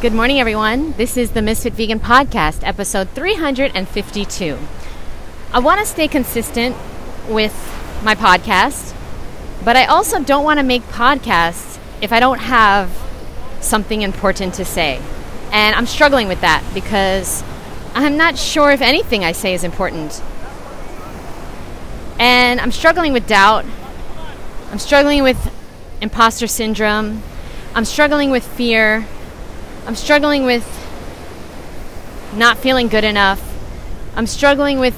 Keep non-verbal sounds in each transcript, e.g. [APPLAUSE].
Good morning, everyone. This is the Misfit Vegan Podcast, episode 352. I want to stay consistent with my podcast, but I also don't want to make podcasts if I don't have something important to say. And I'm struggling with that because I'm not sure if anything I say is important. And I'm struggling with doubt. I'm struggling with imposter syndrome. I'm struggling with fear. I'm struggling with not feeling good enough. I'm struggling with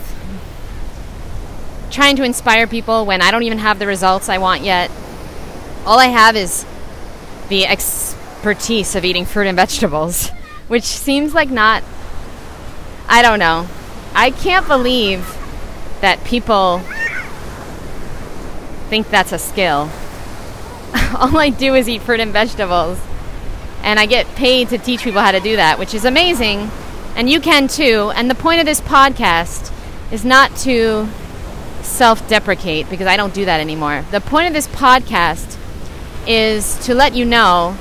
trying to inspire people when I don't even have the results I want yet. All I have is the expertise of eating fruit and vegetables, [LAUGHS] which seems like not, I don't know. I can't believe that people think that's a skill. [LAUGHS] All I do is eat fruit and vegetables and I get paid to teach people how to do that, which is amazing. And you can too. And the point of this podcast is not to self deprecate because I don't do that anymore. The point of this podcast is to let you know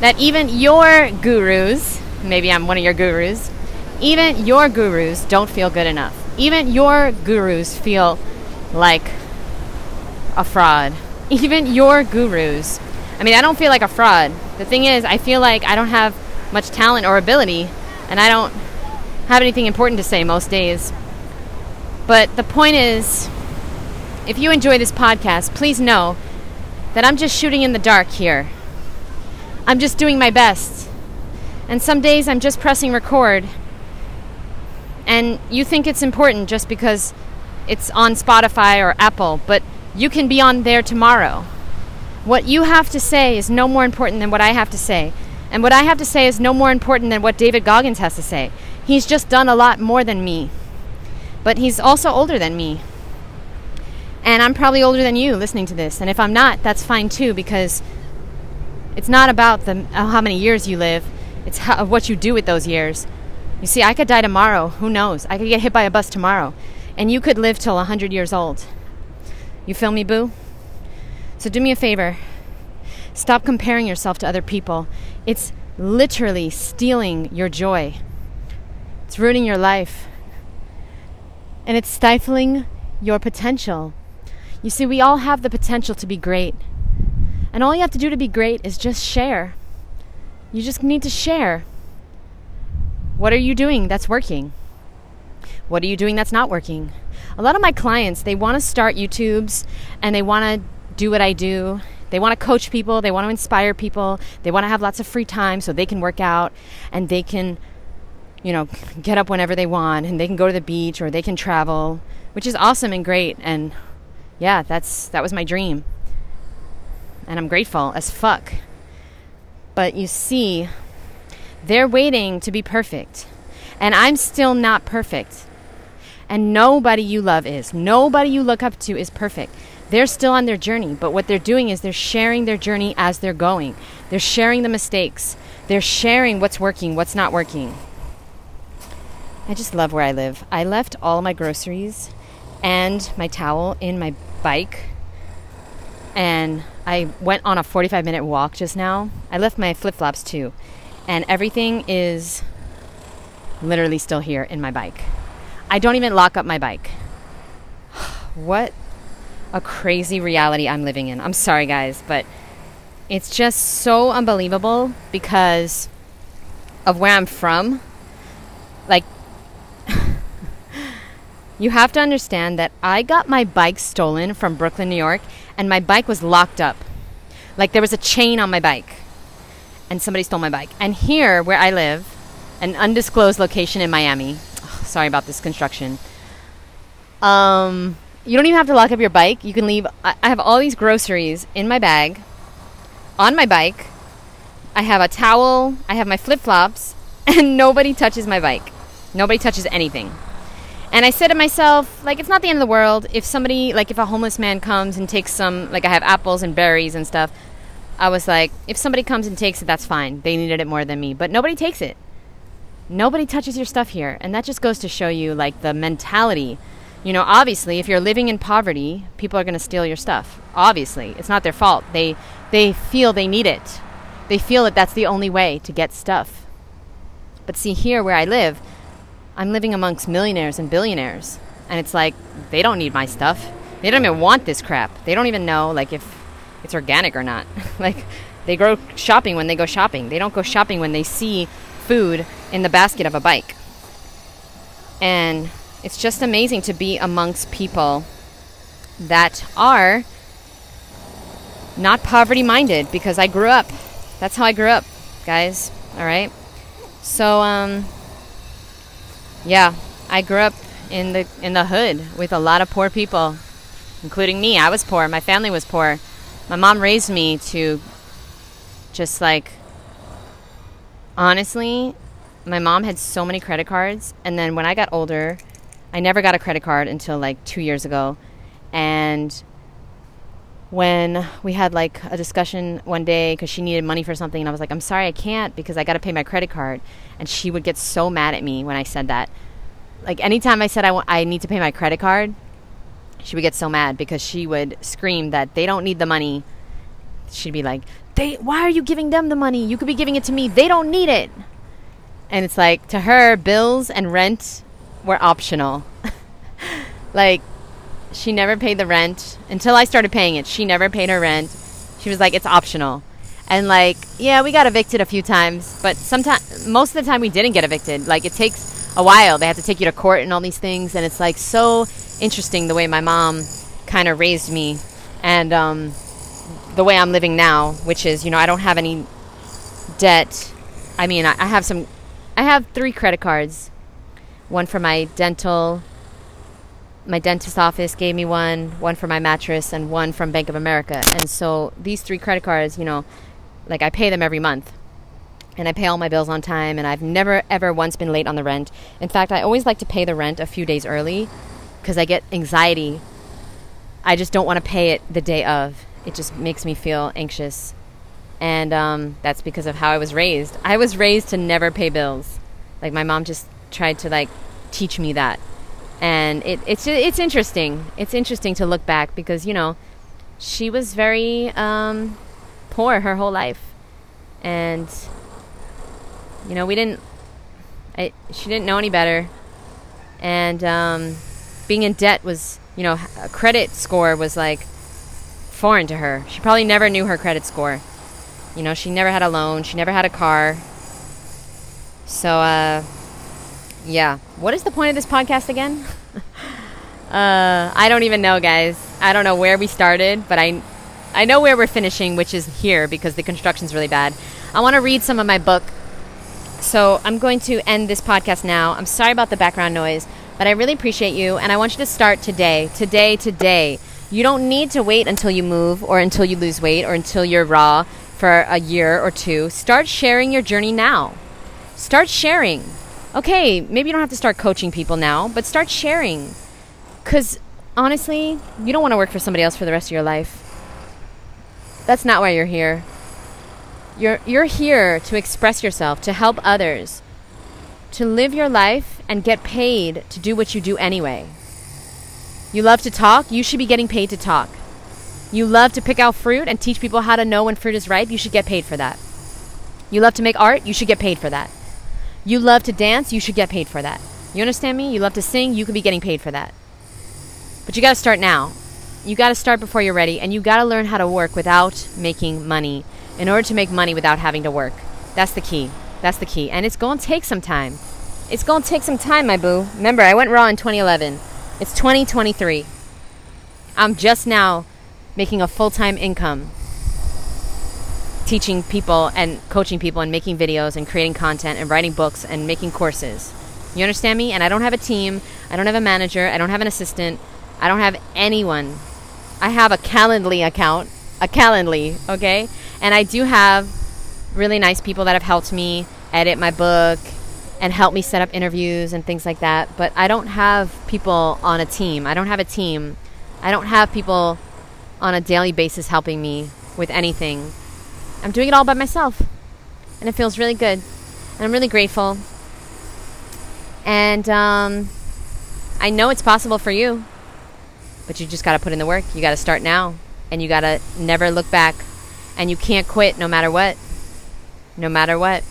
that even your gurus, maybe I'm one of your gurus, even your gurus don't feel good enough. Even your gurus feel like a fraud. [LAUGHS] Even your gurus I mean, I don't feel like a fraud. The thing is, I feel like I don't have much talent or ability, and I don't have anything important to say most days. But the point is, if you enjoy this podcast, please know that I'm just shooting in the dark here. I'm just doing my best. And some days I'm just pressing record. And you think it's important just because it's on Spotify or Apple, but you can be on there tomorrow. What you have to say is no more important than what I have to say. And what I have to say is no more important than what David Goggins has to say. He's just done a lot more than me. But he's also older than me. And I'm probably older than you listening to this. And if I'm not, that's fine too, because it's not about the, uh, how many years you live, it's how, what you do with those years. You see, I could die tomorrow. Who knows? I could get hit by a bus tomorrow. And you could live till 100 years old. You feel me, boo? So do me a favor stop comparing yourself to other people. It's literally stealing your joy, it's ruining your life, and it's stifling your potential. You see, we all have the potential to be great. And all you have to do to be great is just share. You just need to share. What are you doing that's working? What are you doing that's not working? A lot of my clients, they want to start YouTubes and they want to do what I do. They want to coach people, they want to inspire people, they want to have lots of free time so they can work out and they can, you know, get up whenever they want and they can go to the beach or they can travel, which is awesome and great. And yeah, that's that was my dream. And I'm grateful as fuck. But you see, they're waiting to be perfect. And I'm still not perfect. And nobody you love is. Nobody you look up to is perfect. They're still on their journey, but what they're doing is they're sharing their journey as they're going. They're sharing the mistakes. They're sharing what's working, what's not working. I just love where I live. I left all my groceries and my towel in my bike. And I went on a 45 minute walk just now. I left my flip flops too. And everything is literally still here in my bike. I don't even lock up my bike. [SIGHS] what a crazy reality I'm living in. I'm sorry, guys, but it's just so unbelievable because of where I'm from. Like, [LAUGHS] you have to understand that I got my bike stolen from Brooklyn, New York, and my bike was locked up. Like, there was a chain on my bike, and somebody stole my bike. And here, where I live, an undisclosed location in Miami, oh, sorry about this construction. Um, you don't even have to lock up your bike. You can leave. I have all these groceries in my bag, on my bike. I have a towel. I have my flip flops, [LAUGHS] and nobody touches my bike. Nobody touches anything. And I said to myself, like, it's not the end of the world if somebody, like, if a homeless man comes and takes some, like, I have apples and berries and stuff. I was like, if somebody comes and takes it, that's fine. They needed it more than me. But nobody takes it. Nobody touches your stuff here. And that just goes to show you, like, the mentality you know, obviously, if you're living in poverty, people are going to steal your stuff. Obviously, it's not their fault. They they feel they need it. They feel that that's the only way to get stuff. But see, here where I live, I'm living amongst millionaires and billionaires. And it's like, they don't need my stuff. They don't even want this crap. They don't even know, like, if it's organic or not. [LAUGHS] like, they go shopping when they go shopping. They don't go shopping when they see food in the basket of a bike. And it's just amazing to be amongst people that are not poverty minded because I grew up. That's how I grew up, guys. All right. So um yeah, I grew up in the in the hood with a lot of poor people, including me. I was poor. My family was poor. My mom raised me to just like honestly, my mom had so many credit cards and then when I got older, I never got a credit card until like 2 years ago. And when we had like a discussion one day because she needed money for something, and I was like, I'm sorry, I can't because I got to pay my credit card. And she would get so mad at me when I said that. Like, anytime I said I, w- I need to pay my credit card, she would get so mad because she would scream that they don't need the money. She'd be like, they, why are you giving them the money? You could be giving it to me. They don't need it. And it's like, to her, bills and rent were optional. [LAUGHS] like, she never paid the rent until I started paying it. She never paid her rent. She was like, it's optional. And like, yeah, we got evicted a few times, but sometimes, most of the time, we didn't get evicted. Like, it takes a while. They have to take you to court and all these things, and it's like so interesting the way my mom kind of raised me, and um, the way I'm living now, which is, you know, I don't have any debt. I mean, I, I have some. I have three credit cards. One for my dental my dentist office gave me one, one for my mattress, and one from Bank of America. And so these three credit cards, you know, like I pay them every month. And I pay all my bills on time, and I've never ever once been late on the rent. In fact, I always like to pay the rent a few days early because I get anxiety. I just don't want to pay it the day of. It just makes me feel anxious. And um, that's because of how I was raised. I was raised to never pay bills. Like my mom just tried to like teach me that and it, it's it's interesting. It's interesting to look back because you know she was very um, poor her whole life, and you know we didn't. I, she didn't know any better, and um, being in debt was you know a credit score was like foreign to her. She probably never knew her credit score. You know, she never had a loan. She never had a car. So, uh, yeah. What is the point of this podcast again? [LAUGHS] uh, I don't even know, guys. I don't know where we started, but I, I know where we're finishing, which is here because the construction's really bad. I want to read some of my book. So I'm going to end this podcast now. I'm sorry about the background noise, but I really appreciate you, and I want you to start today. Today, today. You don't need to wait until you move or until you lose weight or until you're raw for a year or two. Start sharing your journey now. Start sharing okay, maybe you don't have to start coaching people now, but start sharing. Because honestly, you don't want to work for somebody else for the rest of your life. That's not why you're here. You're, you're here to express yourself, to help others, to live your life and get paid to do what you do anyway. You love to talk, you should be getting paid to talk. You love to pick out fruit and teach people how to know when fruit is ripe, you should get paid for that. You love to make art, you should get paid for that. You love to dance, you should get paid for that. You understand me? You love to sing, you could be getting paid for that. But you got to start now. You got to start before you're ready, and you got to learn how to work without making money in order to make money without having to work. That's the key. That's the key. And it's going to take some time. It's going to take some time, my boo. Remember, I went raw in 2011. It's 2023. I'm just now making a full time income teaching people and coaching people and making videos and creating content and writing books and making courses. You understand me? And I don't have a team. I don't have a manager. I don't have an assistant. I don't have anyone. I have a Calendly account, a Calendly, okay? And I do have really nice people that have helped me edit my book and help me set up interviews and things like that. But I don't have people on a team. I don't have a team. I don't have people on a daily basis helping me with anything. I'm doing it all by myself. And it feels really good. And I'm really grateful. And um, I know it's possible for you. But you just got to put in the work. You got to start now. And you got to never look back. And you can't quit no matter what. No matter what.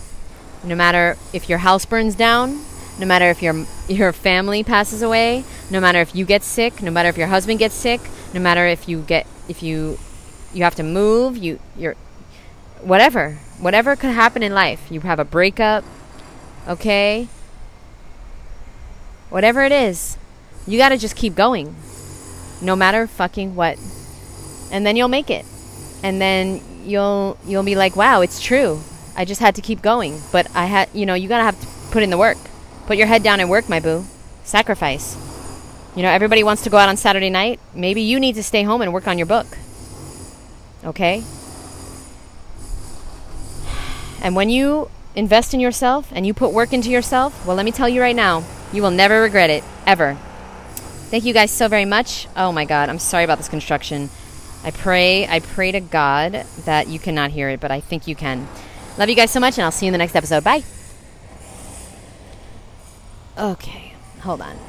No matter if your house burns down, no matter if your your family passes away, no matter if you get sick, no matter if your husband gets sick, no matter if you get if you you have to move, you you're whatever, whatever could happen in life. You have a breakup, okay? Whatever it is, you got to just keep going. No matter fucking what. And then you'll make it. And then you'll you'll be like, "Wow, it's true. I just had to keep going." But I had, you know, you got to have to put in the work. Put your head down and work, my boo. Sacrifice. You know, everybody wants to go out on Saturday night. Maybe you need to stay home and work on your book. Okay? And when you invest in yourself and you put work into yourself, well, let me tell you right now, you will never regret it, ever. Thank you guys so very much. Oh my God, I'm sorry about this construction. I pray, I pray to God that you cannot hear it, but I think you can. Love you guys so much, and I'll see you in the next episode. Bye. Okay, hold on.